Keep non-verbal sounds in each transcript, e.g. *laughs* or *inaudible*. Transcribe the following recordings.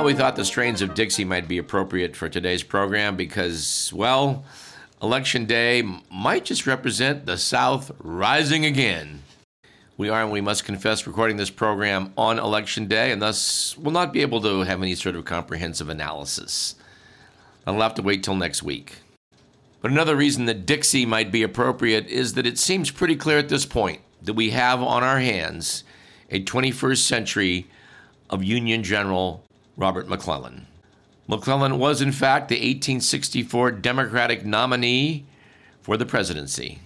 Well, we thought the strains of Dixie might be appropriate for today's program because, well, Election Day might just represent the South rising again. We are, and we must confess, recording this program on Election Day, and thus will not be able to have any sort of comprehensive analysis. I'll have to wait till next week. But another reason that Dixie might be appropriate is that it seems pretty clear at this point that we have on our hands a 21st century of Union General Robert McClellan. McClellan was, in fact, the 1864 Democratic nominee for the presidency.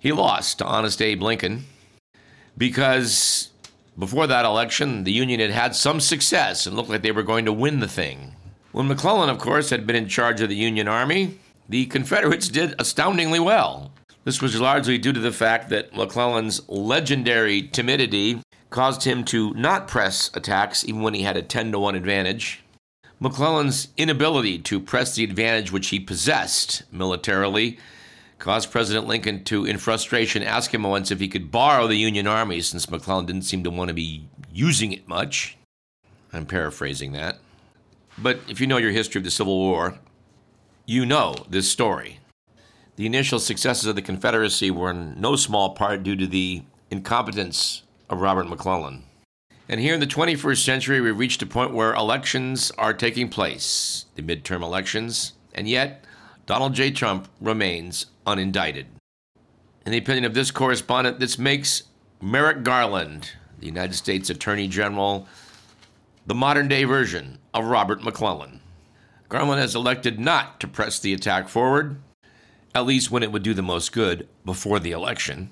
He lost to Honest Abe Lincoln because before that election, the Union had had some success and looked like they were going to win the thing. When McClellan, of course, had been in charge of the Union Army, the Confederates did astoundingly well. This was largely due to the fact that McClellan's legendary timidity caused him to not press attacks even when he had a 10 to 1 advantage. McClellan's inability to press the advantage which he possessed militarily caused President Lincoln to, in frustration, ask him once if he could borrow the Union Army since McClellan didn't seem to want to be using it much. I'm paraphrasing that. But if you know your history of the Civil War, you know this story. The initial successes of the Confederacy were in no small part due to the incompetence of Robert McClellan. And here in the 21st century, we've reached a point where elections are taking place, the midterm elections, and yet Donald J. Trump remains unindicted. In the opinion of this correspondent, this makes Merrick Garland, the United States Attorney General, the modern day version of Robert McClellan. Garland has elected not to press the attack forward, at least when it would do the most good before the election.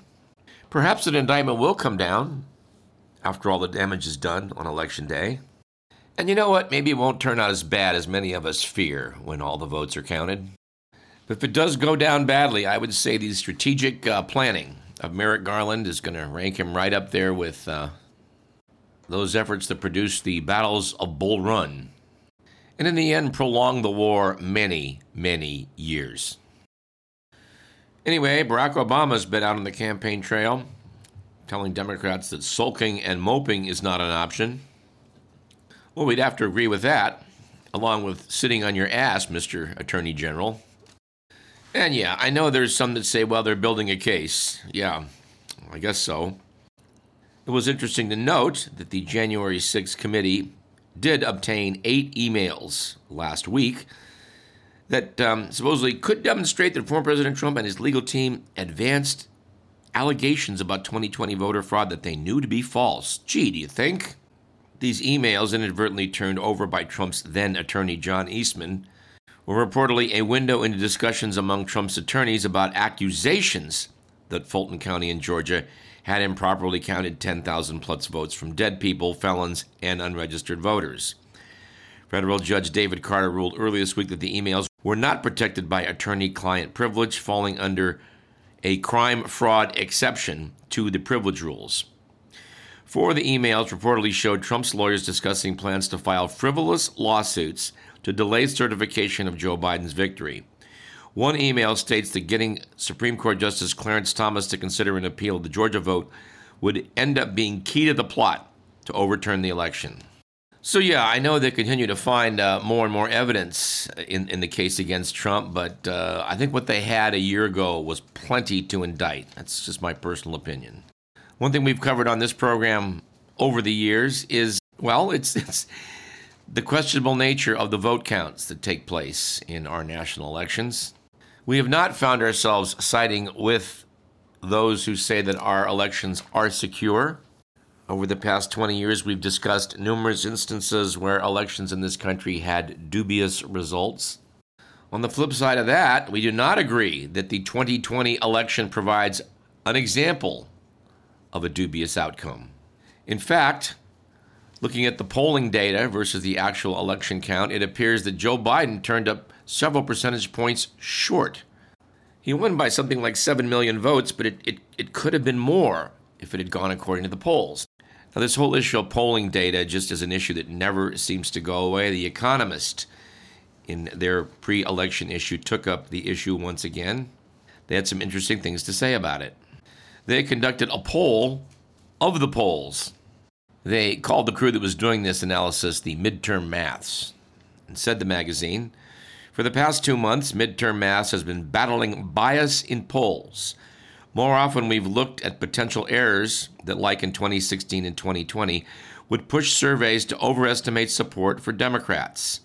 Perhaps an indictment will come down after all the damage is done on election day. And you know what? Maybe it won't turn out as bad as many of us fear when all the votes are counted. But if it does go down badly, I would say the strategic uh, planning of Merrick Garland is going to rank him right up there with uh, those efforts that produced the battles of Bull Run. And in the end, prolong the war many, many years. Anyway, Barack Obama's been out on the campaign trail telling Democrats that sulking and moping is not an option. Well, we'd have to agree with that, along with sitting on your ass, Mr. Attorney General. And yeah, I know there's some that say, well, they're building a case. Yeah, I guess so. It was interesting to note that the January 6th committee did obtain eight emails last week that um, supposedly could demonstrate that former President Trump and his legal team advanced allegations about 2020 voter fraud that they knew to be false. Gee, do you think? These emails, inadvertently turned over by Trump's then attorney John Eastman, were reportedly a window into discussions among Trump's attorneys about accusations that Fulton County in Georgia had improperly counted 10,000 plus votes from dead people, felons, and unregistered voters. Federal Judge David Carter ruled earlier this week that the emails were not protected by attorney client privilege, falling under a crime fraud exception to the privilege rules. Four of the emails reportedly showed Trump's lawyers discussing plans to file frivolous lawsuits to delay certification of Joe Biden's victory. One email states that getting Supreme Court Justice Clarence Thomas to consider an appeal of the Georgia vote would end up being key to the plot to overturn the election. So, yeah, I know they continue to find uh, more and more evidence in, in the case against Trump, but uh, I think what they had a year ago was plenty to indict. That's just my personal opinion. One thing we've covered on this program over the years is, well, it's, it's the questionable nature of the vote counts that take place in our national elections. We have not found ourselves siding with those who say that our elections are secure. Over the past 20 years, we've discussed numerous instances where elections in this country had dubious results. On the flip side of that, we do not agree that the 2020 election provides an example of a dubious outcome. In fact, looking at the polling data versus the actual election count, it appears that Joe Biden turned up several percentage points short. He won by something like 7 million votes, but it, it, it could have been more if it had gone according to the polls. Now, this whole issue of polling data just is an issue that never seems to go away. The Economist, in their pre election issue, took up the issue once again. They had some interesting things to say about it. They conducted a poll of the polls. They called the crew that was doing this analysis the midterm maths. And said the magazine, for the past two months, midterm maths has been battling bias in polls. More often, we've looked at potential errors that, like in 2016 and 2020, would push surveys to overestimate support for Democrats.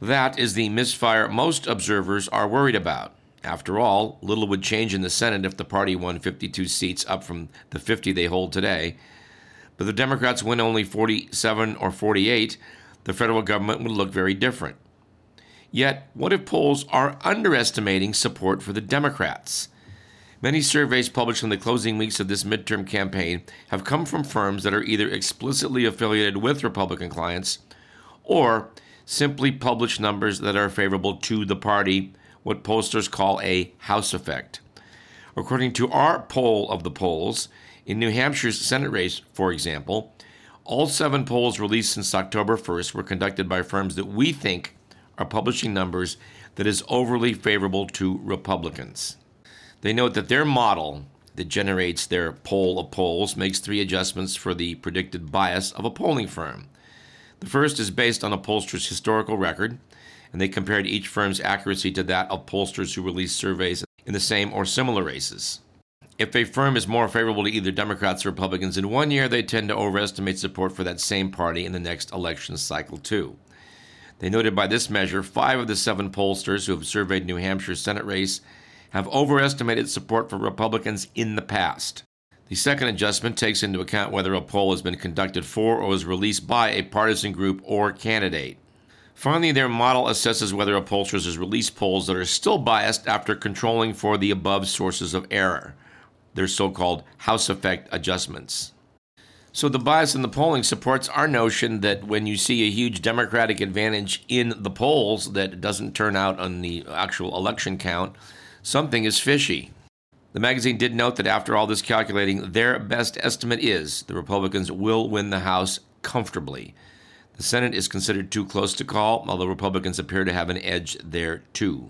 That is the misfire most observers are worried about. After all, little would change in the Senate if the party won 52 seats up from the 50 they hold today. But the Democrats win only 47 or 48, the federal government would look very different. Yet, what if polls are underestimating support for the Democrats? Many surveys published in the closing weeks of this midterm campaign have come from firms that are either explicitly affiliated with Republican clients or simply publish numbers that are favorable to the party, what pollsters call a house effect. According to our poll of the polls, in New Hampshire's Senate race, for example, all seven polls released since October 1st were conducted by firms that we think are publishing numbers that is overly favorable to Republicans. They note that their model that generates their poll of polls makes three adjustments for the predicted bias of a polling firm. The first is based on a pollster's historical record, and they compared each firm's accuracy to that of pollsters who released surveys in the same or similar races. If a firm is more favorable to either Democrats or Republicans in one year, they tend to overestimate support for that same party in the next election cycle, too. They noted by this measure five of the seven pollsters who have surveyed New Hampshire's Senate race have overestimated support for Republicans in the past. The second adjustment takes into account whether a poll has been conducted for or was released by a partisan group or candidate. Finally, their model assesses whether a pollster has released polls that are still biased after controlling for the above sources of error, their so called house effect adjustments. So, the bias in the polling supports our notion that when you see a huge Democratic advantage in the polls that doesn't turn out on the actual election count, something is fishy. The magazine did note that after all this calculating, their best estimate is the Republicans will win the House comfortably. The Senate is considered too close to call, although Republicans appear to have an edge there too.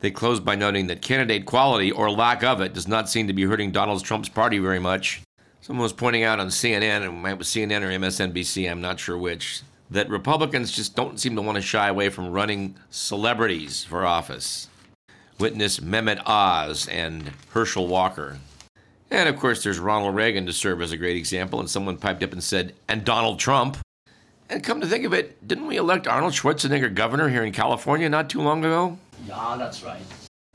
They close by noting that candidate quality, or lack of it, does not seem to be hurting Donald Trump's party very much. Someone was pointing out on CNN, and it was CNN or MSNBC, I'm not sure which, that Republicans just don't seem to want to shy away from running celebrities for office. Witness Mehmet Oz and Herschel Walker. And of course, there's Ronald Reagan to serve as a great example, and someone piped up and said, and Donald Trump. And come to think of it, didn't we elect Arnold Schwarzenegger governor here in California not too long ago? Yeah, that's right.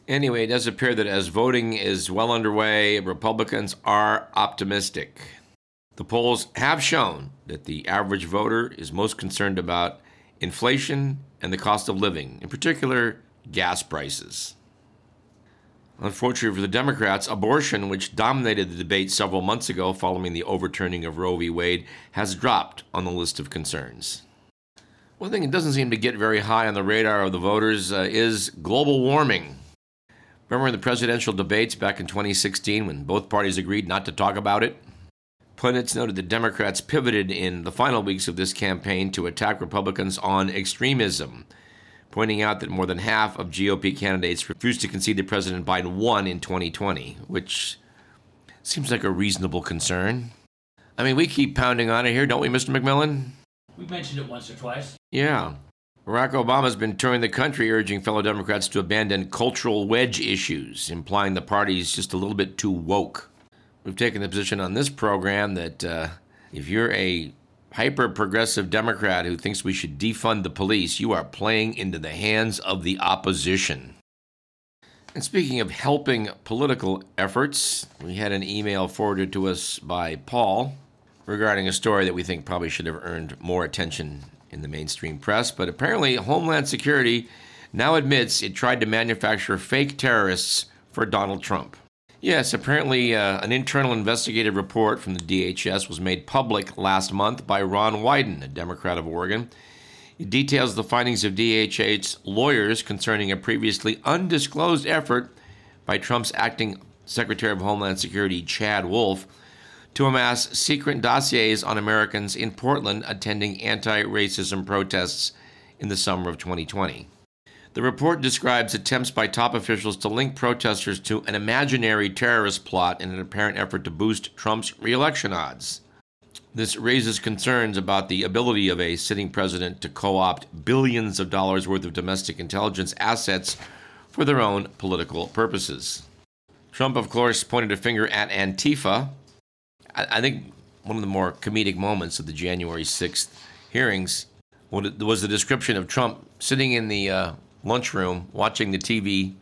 Anyway, it does appear that as voting is well underway, Republicans are optimistic. The polls have shown that the average voter is most concerned about inflation and the cost of living, in particular, gas prices. Unfortunately for the Democrats, abortion, which dominated the debate several months ago following the overturning of Roe v. Wade, has dropped on the list of concerns. One thing that doesn't seem to get very high on the radar of the voters uh, is global warming. Remember in the presidential debates back in 2016 when both parties agreed not to talk about it? Pundits noted that Democrats pivoted in the final weeks of this campaign to attack Republicans on extremism pointing out that more than half of GOP candidates refused to concede that President Biden won in 2020, which seems like a reasonable concern. I mean, we keep pounding on it here, don't we, Mr. McMillan? We've mentioned it once or twice. Yeah. Barack Obama's been touring the country urging fellow Democrats to abandon cultural wedge issues, implying the party's just a little bit too woke. We've taken the position on this program that uh, if you're a hyper progressive Democrat who thinks we should defund the police, you are playing into the hands of the opposition. And speaking of helping political efforts, we had an email forwarded to us by Paul regarding a story that we think probably should have earned more attention in the mainstream press. But apparently, Homeland Security now admits it tried to manufacture fake terrorists for Donald Trump. Yes, apparently uh, an internal investigative report from the DHS was made public last month by Ron Wyden, a Democrat of Oregon. It details the findings of DHS lawyers concerning a previously undisclosed effort by Trump's acting Secretary of Homeland Security, Chad Wolf, to amass secret dossiers on Americans in Portland attending anti racism protests in the summer of 2020. The report describes attempts by top officials to link protesters to an imaginary terrorist plot in an apparent effort to boost Trump's reelection odds. This raises concerns about the ability of a sitting president to co opt billions of dollars worth of domestic intelligence assets for their own political purposes. Trump, of course, pointed a finger at Antifa. I, think one of the more comedic moments of the January 6th hearings was the description of Trump sitting in the uh, lunchroom watching the TV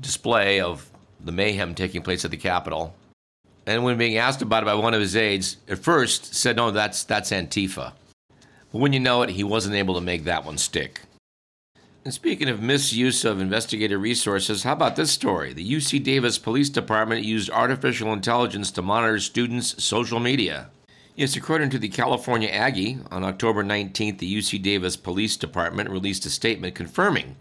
display of the mayhem taking place at the Capitol. And when being asked about it by one of his aides, at first said, "No, that's that's Antifa." But when you know it, he wasn't able to make that one stick. And speaking of misuse of investigative resources, how about this story? The UC Davis Police Department used artificial intelligence to monitor students' social media. Yes, according to the California Aggie, on October 19th, the UC Davis Police Department released a statement confirming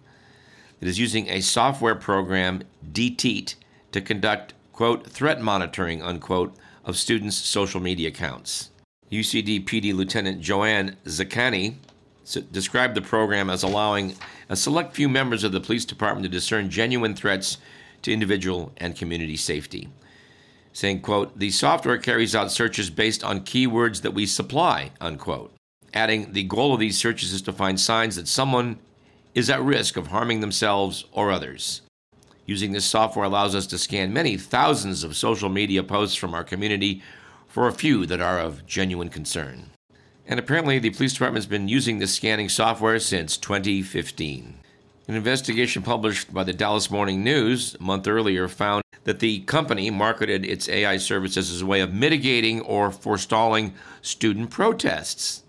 it is using a software program, Detect, to conduct, quote, threat monitoring, unquote, of students' social media accounts. UCD PD Lieutenant Joanne Zaccani described the program as allowing a select few members of the police department to discern genuine threats to individual and community safety. Saying, quote, the software carries out searches based on keywords that we supply, unquote. Adding, the goal of these searches is to find signs that someone is at risk of harming themselves or others. Using this software allows us to scan many thousands of social media posts from our community for a few that are of genuine concern. And apparently, the police department has been using this scanning software since 2015. An investigation published by the Dallas Morning News a month earlier found that the company marketed its AI services as a way of mitigating or forestalling student protests.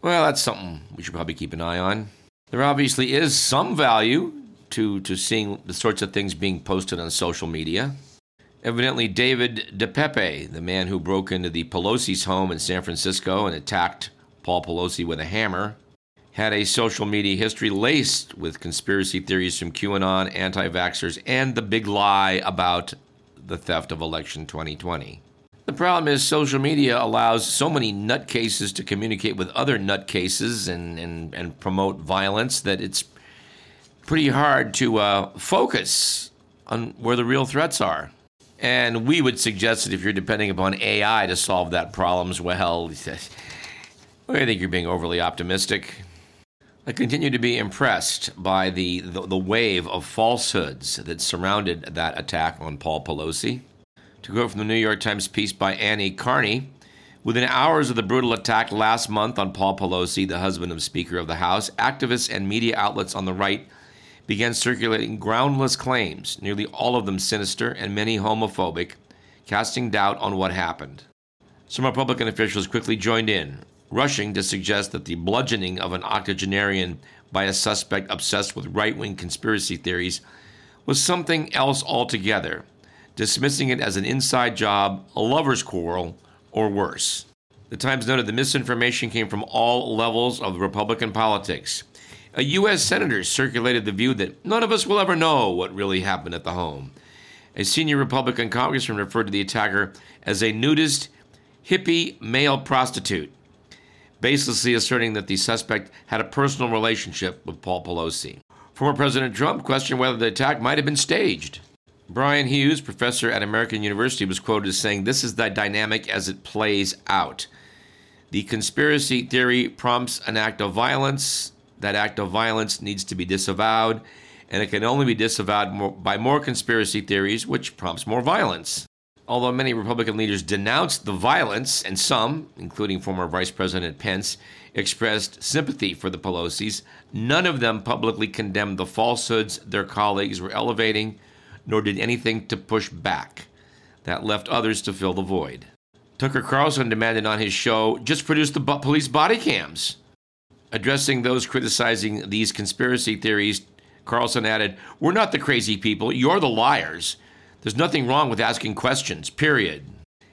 Well, that's something we should probably keep an eye on. There obviously is some value to, to seeing the sorts of things being posted on social media. Evidently, David DePape, the man who broke into the Pelosi's home in San Francisco and attacked Paul Pelosi with a hammer, had a social media history laced with conspiracy theories from QAnon, anti vaxxers, and the big lie about the theft of election 2020. The problem is social media allows so many nutcases to communicate with other nutcases and, and, and promote violence that it's pretty hard to uh, focus on where the real threats are. And we would suggest that if you're depending upon AI to solve that problem, well, *laughs* I think you're being overly optimistic. I continue to be impressed by the, the, the wave of falsehoods that surrounded that attack on Paul Pelosi. To quote from the New York Times piece by Annie Karni, within hours of the brutal attack last month on Paul Pelosi, the husband of Speaker of the House, activists and media outlets on the right began circulating groundless claims, nearly all of them sinister and many homophobic, casting doubt on what happened. Some Republican officials quickly joined in, rushing to suggest that the bludgeoning of an octogenarian by a suspect obsessed with right wing conspiracy theories was something else altogether dismissing it as an inside job, a lover's quarrel, or worse. The Times noted the misinformation came from all levels of Republican politics. A U.S. senator circulated the view that none of us will ever know what really happened at the home. A senior Republican congressman referred to the attacker as a nudist, hippie male prostitute, baselessly asserting that the suspect had a personal relationship with Paul Pelosi. Former President Trump questioned whether the attack might have been staged. Brian Hughes, professor at American University, was quoted as saying, This is the dynamic as it plays out. The conspiracy theory prompts an act of violence. That act of violence needs to be disavowed, and it can only be disavowed more, by more conspiracy theories, which prompts more violence. Although many Republican leaders denounced the violence, and some, including former Vice President Pence, expressed sympathy for the Pelosi's, none of them publicly condemned the falsehoods their colleagues were elevating nor did anything to push back. That left others to fill the void. Tucker Carlson demanded on his show just produce the police body cams. Addressing those criticizing these conspiracy theories, Carlson added, We're not the crazy people, you're the liars. There's nothing wrong with asking questions, period.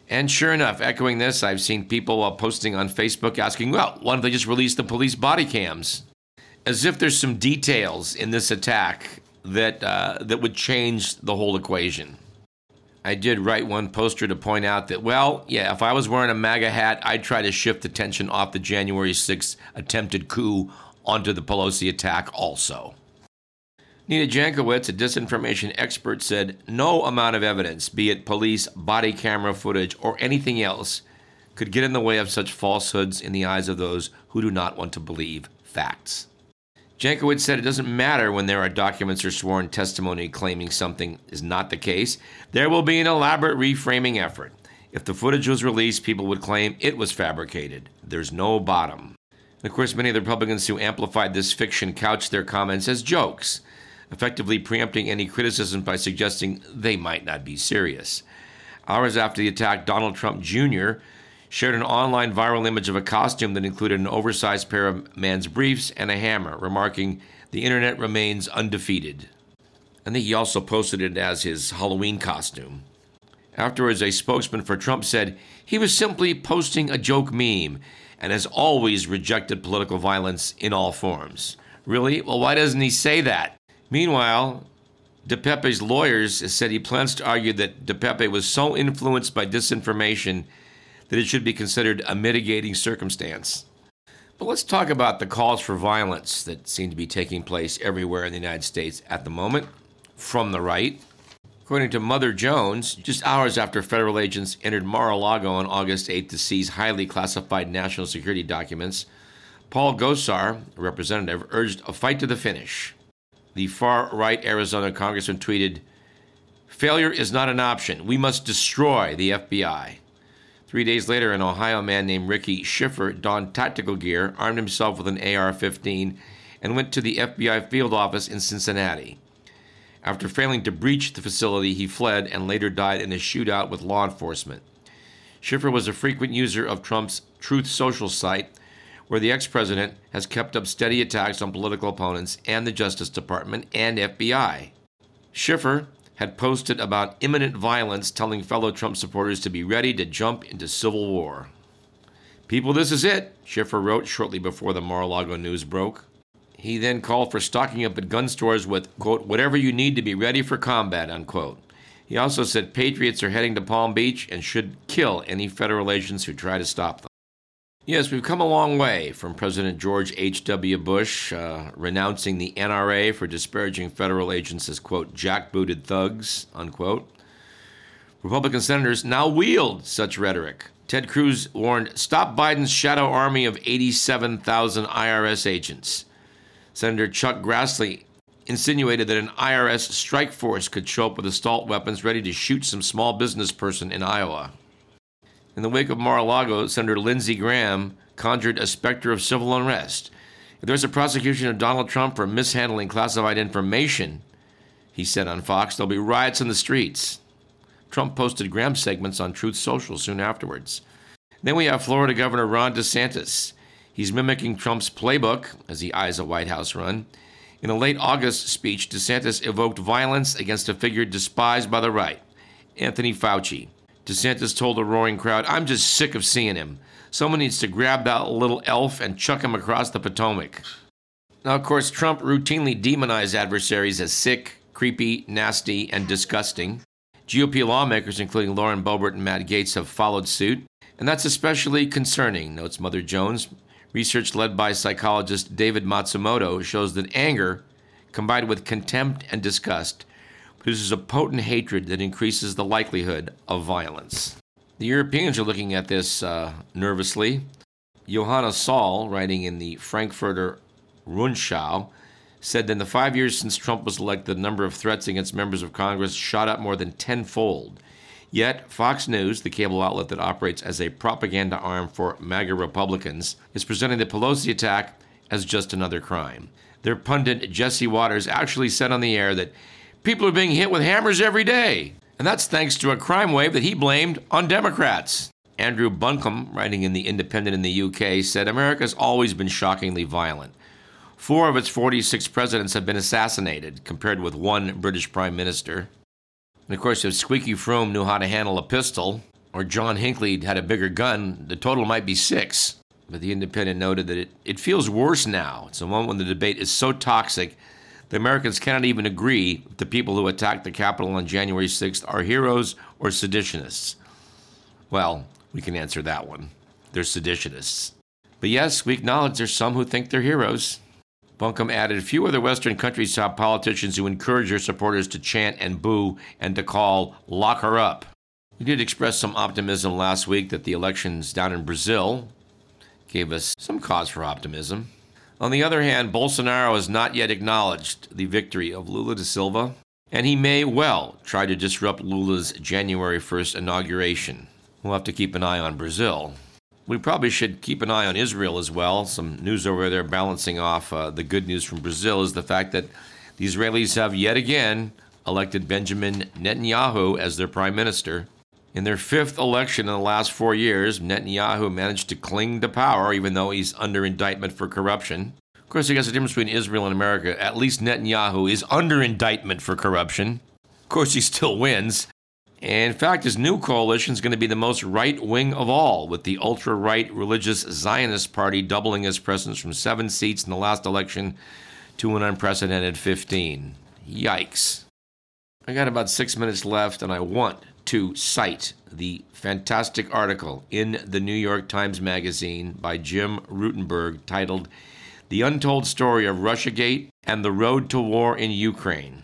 And sure enough, echoing this, I've seen people uh, posting on Facebook asking, well, why don't they just release the police body cams? As if there's some details in this attack that, uh, that would change the whole equation. I did write one poster to point out that, well, yeah, if I was wearing a MAGA hat, I'd try to shift attention off the January 6th attempted coup onto the Pelosi attack also. Nina Jankowicz, a disinformation expert, said no amount of evidence, be it police, body camera footage, or anything else, could get in the way of such falsehoods in the eyes of those who do not want to believe facts. Jankowicz said it doesn't matter when there are documents or sworn testimony claiming something is not the case. There will be an elaborate reframing effort. If the footage was released, people would claim it was fabricated. There's no bottom. And of course, many of the Republicans who amplified this fiction couched their comments as jokes effectively preempting any criticism by suggesting they might not be serious. Hours after the attack, Donald Trump Jr. shared an online viral image of a costume that included an oversized pair of man's briefs and a hammer, remarking, The internet remains undefeated. I think he also posted it as his Halloween costume. Afterwards, a spokesman for Trump said he was simply posting a joke meme and has always rejected political violence in all forms. Really? Well, why doesn't he say that? Meanwhile, DePape's lawyers said he plans to argue that DePape was so influenced by disinformation that it should be considered a mitigating circumstance. But let's talk about the calls for violence that seem to be taking place everywhere in the United States at the moment from the right. According to Mother Jones, just hours after federal agents entered Mar a Lago on August 8 to seize highly classified national security documents, Paul Gosar, a representative, urged a fight to the finish the far right Arizona congressman tweeted, Failure is not an option. We must destroy the FBI. Three days later, an Ohio man named Ricky Shiffer donned tactical gear, armed himself with an AR 15, and went to the FBI field office in Cincinnati. After failing to breach the facility, he fled and later died in a shootout with law enforcement. Shiffer was a frequent user of Trump's Truth Social site where the ex president has kept up steady attacks on political opponents and the Justice Department and FBI. Shiffer had posted about imminent violence, telling fellow Trump supporters to be ready to jump into civil war. People, this is it, Shiffer wrote shortly before the Mar a Lago news broke. He then called for stocking up at gun stores with, quote, whatever you need to be ready for combat, unquote. He also said patriots are heading to Palm Beach and should kill any federal agents who try to stop them. Yes, we've come a long way from President George H.W. Bush uh, renouncing the NRA for disparaging federal agents as, quote, jackbooted thugs, unquote. Republican senators now wield such rhetoric. Ted Cruz warned, stop Biden's shadow army of 87,000 IRS agents. Senator Chuck Grassley insinuated that an IRS strike force could show up with assault weapons ready to shoot some small business person in Iowa. In the wake of Mar a Lago, Senator Lindsey Graham conjured a specter of civil unrest. If there's a prosecution of Donald Trump for mishandling classified information, he said on Fox, there'll be riots in the streets. Trump posted Graham segments on Truth Social soon afterwards. Then we have Florida Governor Ron DeSantis. He's mimicking Trump's playbook as he eyes a White House run. In a late August speech, DeSantis evoked violence against a figure despised by the right, Anthony Fauci. DeSantis told the roaring crowd, I'm just sick of seeing him. Someone needs to grab that little elf and chuck him across the Potomac. Now, of course, Trump routinely demonized adversaries as sick, creepy, nasty, and disgusting. GOP lawmakers, including Lauren Boebert and Matt Gaetz, have followed suit. And that's especially concerning, notes Mother Jones. Research led by psychologist David Matsumoto shows that anger, combined with contempt and disgust, produces a potent hatred that increases the likelihood of violence. The Europeans are looking at this uh, nervously. Johanna Saul, writing in the Frankfurter Rundschau, said that in the five years since Trump was elected, the number of threats against members of Congress shot up more than tenfold. Yet, Fox News, the cable outlet that operates as a propaganda arm for MAGA Republicans, is presenting the Pelosi attack as just another crime. Their pundit, Jesse Watters, actually said on the air that People are being hit with hammers every day. And that's thanks to a crime wave that he blamed on Democrats. Andrew Buncombe, writing in The Independent in the UK, said America's always been shockingly violent. Four of its 46 presidents have been assassinated, compared with one British prime minister. And of course, if Squeaky Fromme knew how to handle a pistol, or John Hinckley had a bigger gun, the total might be six. But the Independent noted that it, it feels worse now. It's a moment when the debate is so toxic the Americans cannot even agree if the people who attacked the Capitol on January 6th are heroes or seditionists. Well, we can answer that one. They're seditionists. But yes, we acknowledge there's some who think they're heroes. Buncombe added, Few other Western countries have politicians who encourage their supporters to chant and boo and to call, lock her up. We did express some optimism last week that the elections down in Brazil gave us some cause for optimism. On the other hand, Bolsonaro has not yet acknowledged the victory of Lula da Silva, and he may well try to disrupt Lula's January 1st inauguration. We'll have to keep an eye on Brazil. We probably should keep an eye on Israel as well. Some news over there balancing off uh, the good news from Brazil is the fact that the Israelis have yet again elected Benjamin Netanyahu as their prime minister. In their fifth election in the last four years, Netanyahu managed to cling to power even though he's under indictment for corruption. Of course, I guess the difference between Israel and America, at least Netanyahu is under indictment for corruption. Of course, he still wins. And in fact, his new coalition is going to be the most right wing of all, with the ultra right religious Zionist Party doubling its presence from seven seats in the last election to an unprecedented 15. Yikes. I got about six minutes left, and I want to cite the fantastic article in the New York Times Magazine by Jim Rutenberg titled The Untold Story of Russiagate and the Road to War in Ukraine.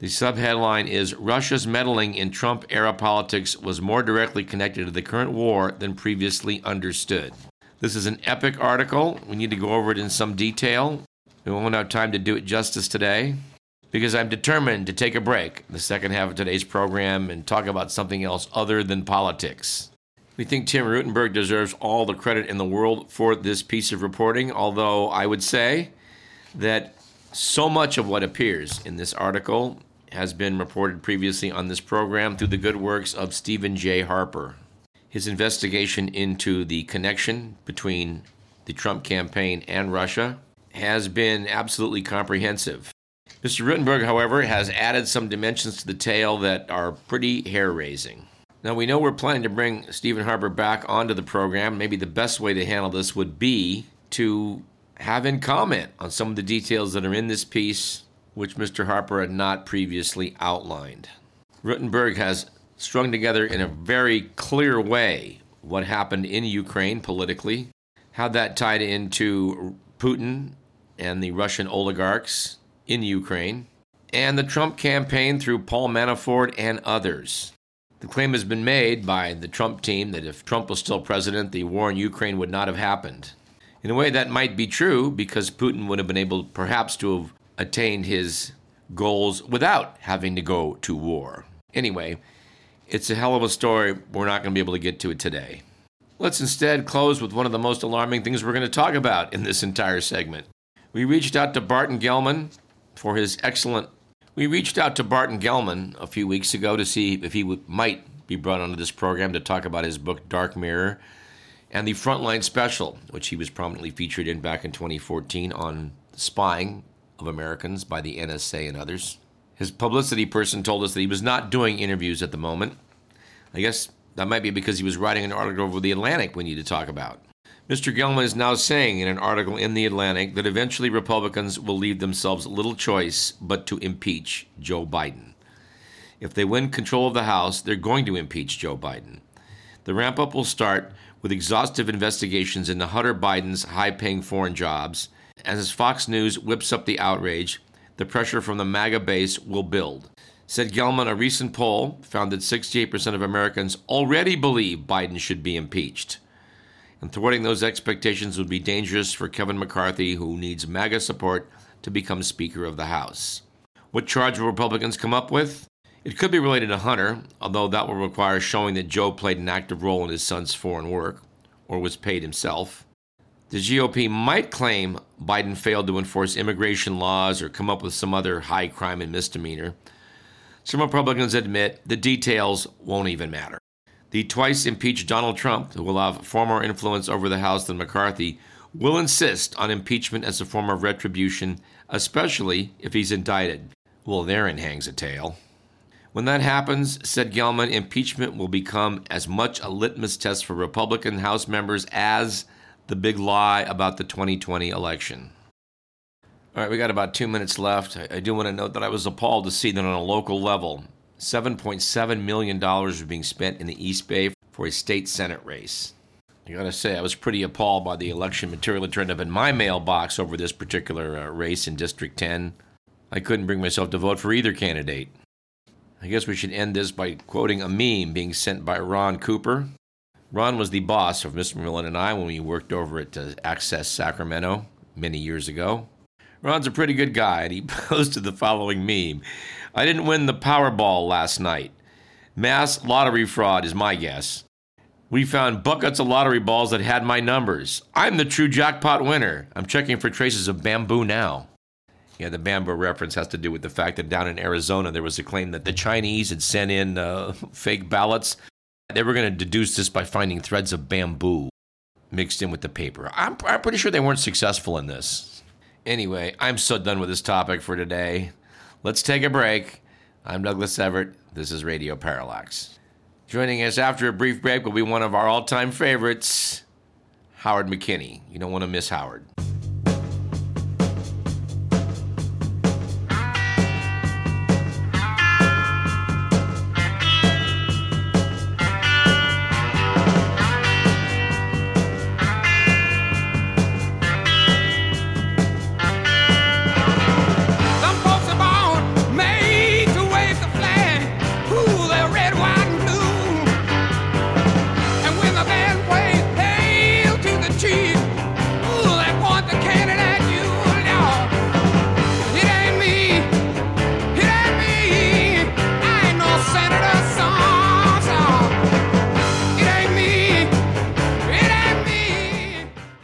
The subheadline is Russia's meddling in Trump era politics was more directly connected to the current war than previously understood. This is an epic article. We need to go over it in some detail. We won't have time to do it justice today because I'm determined to take a break in the second half of today's program and talk about something else other than politics. We think Tim Rutenberg deserves all the credit in the world for this piece of reporting, although I would say that so much of what appears in this article has been reported previously on this program through the good works of Stephen J. Harper. His investigation into the connection between the Trump campaign and Russia has been absolutely comprehensive. Mr. Rutenberg, however, has added some dimensions to the tale that are pretty hair raising. Now, we know we're planning to bring Stephen Harper back onto the program. Maybe the best way to handle this would be to have him comment on some of the details that are in this piece which Mr. Harper had not previously outlined. Rutenberg has strung together in a very clear way what happened in Ukraine politically, how that tied into Putin and the Russian oligarchs in Ukraine, and the Trump campaign through Paul Manafort and others. The claim has been made by the Trump team that if Trump was still president, the war in Ukraine would not have happened. In a way, that might be true because Putin would have been able perhaps to have attained his goals without having to go to war. Anyway, it's a hell of a story. We're not going to be able to get to it today. Let's instead close with one of the most alarming things we're going to talk about in this entire segment. We reached out to Barton Gellman for his excellent. We reached out to Barton Gellman a few weeks ago to see if he would, might be brought onto this program to talk about his book Dark Mirror and the Frontline Special, which he was prominently featured in back in 2014 on spying of Americans by the NSA and others. His publicity person told us that he was not doing interviews at the moment. I guess that might be because he was writing an article over the Atlantic we need to talk about. Mr. Gellman is now saying in an article in the Atlantic that eventually Republicans will leave themselves little choice but to impeach Joe Biden. If they win control of the House, they're going to impeach Joe Biden. The ramp up will start with exhaustive investigations into Hunter Biden's high paying foreign jobs as Fox News whips up the outrage, the pressure from the MAGA base will build. Said Gellman, a recent poll found that 68% of Americans already believe Biden should be impeached. And thwarting those expectations would be dangerous for Kevin McCarthy, who needs MAGA support to become Speaker of the House. What charge will Republicans come up with? It could be related to Hunter, although that will require showing that Joe played an active role in his son's foreign work, or was paid himself. The GOP might claim Biden failed to enforce immigration laws or come up with some other high crime and misdemeanor. Some Republicans admit the details won't even matter. The twice impeached Donald Trump, who will have far more influence over the House than McCarthy, will insist on impeachment as a form of retribution, especially if he's indicted. Well, therein hangs a tale. When that happens, said Gellman, impeachment will become as much a litmus test for Republican House members as the big lie about the 2020 election. All right, we got about two minutes left. I, do want to note that I was appalled to see that on a local level, $7.7 million was being spent in the East Bay for a state Senate race. I gotta say, I was pretty appalled by the election material that turned up in my mailbox over this particular uh, race in District 10. I couldn't bring myself to vote for either candidate. I guess we should end this by quoting a meme being sent by Ron Cooper. Ron was the boss of Mr. Millen and I when we worked over at uh, Access Sacramento many years ago. Ron's a pretty good guy, and he *laughs* posted the following meme I didn't win the Powerball last night. Mass lottery fraud is my guess. We found buckets of lottery balls that had my numbers. I'm the true jackpot winner. I'm checking for traces of bamboo now. Yeah, the bamboo reference has to do with the fact that down in Arizona there was a claim that the Chinese had sent in uh, *laughs* fake ballots. They were going to deduce this by finding threads of bamboo mixed in with the paper. I'm, I'm pretty sure they weren't successful in this. Anyway, I'm so done with this topic for today. Let's take a break. I'm Douglas Everett. This is Radio Parallax. Joining us after a brief break will be one of our all time favorites, Howard McKinney. You don't want to miss Howard.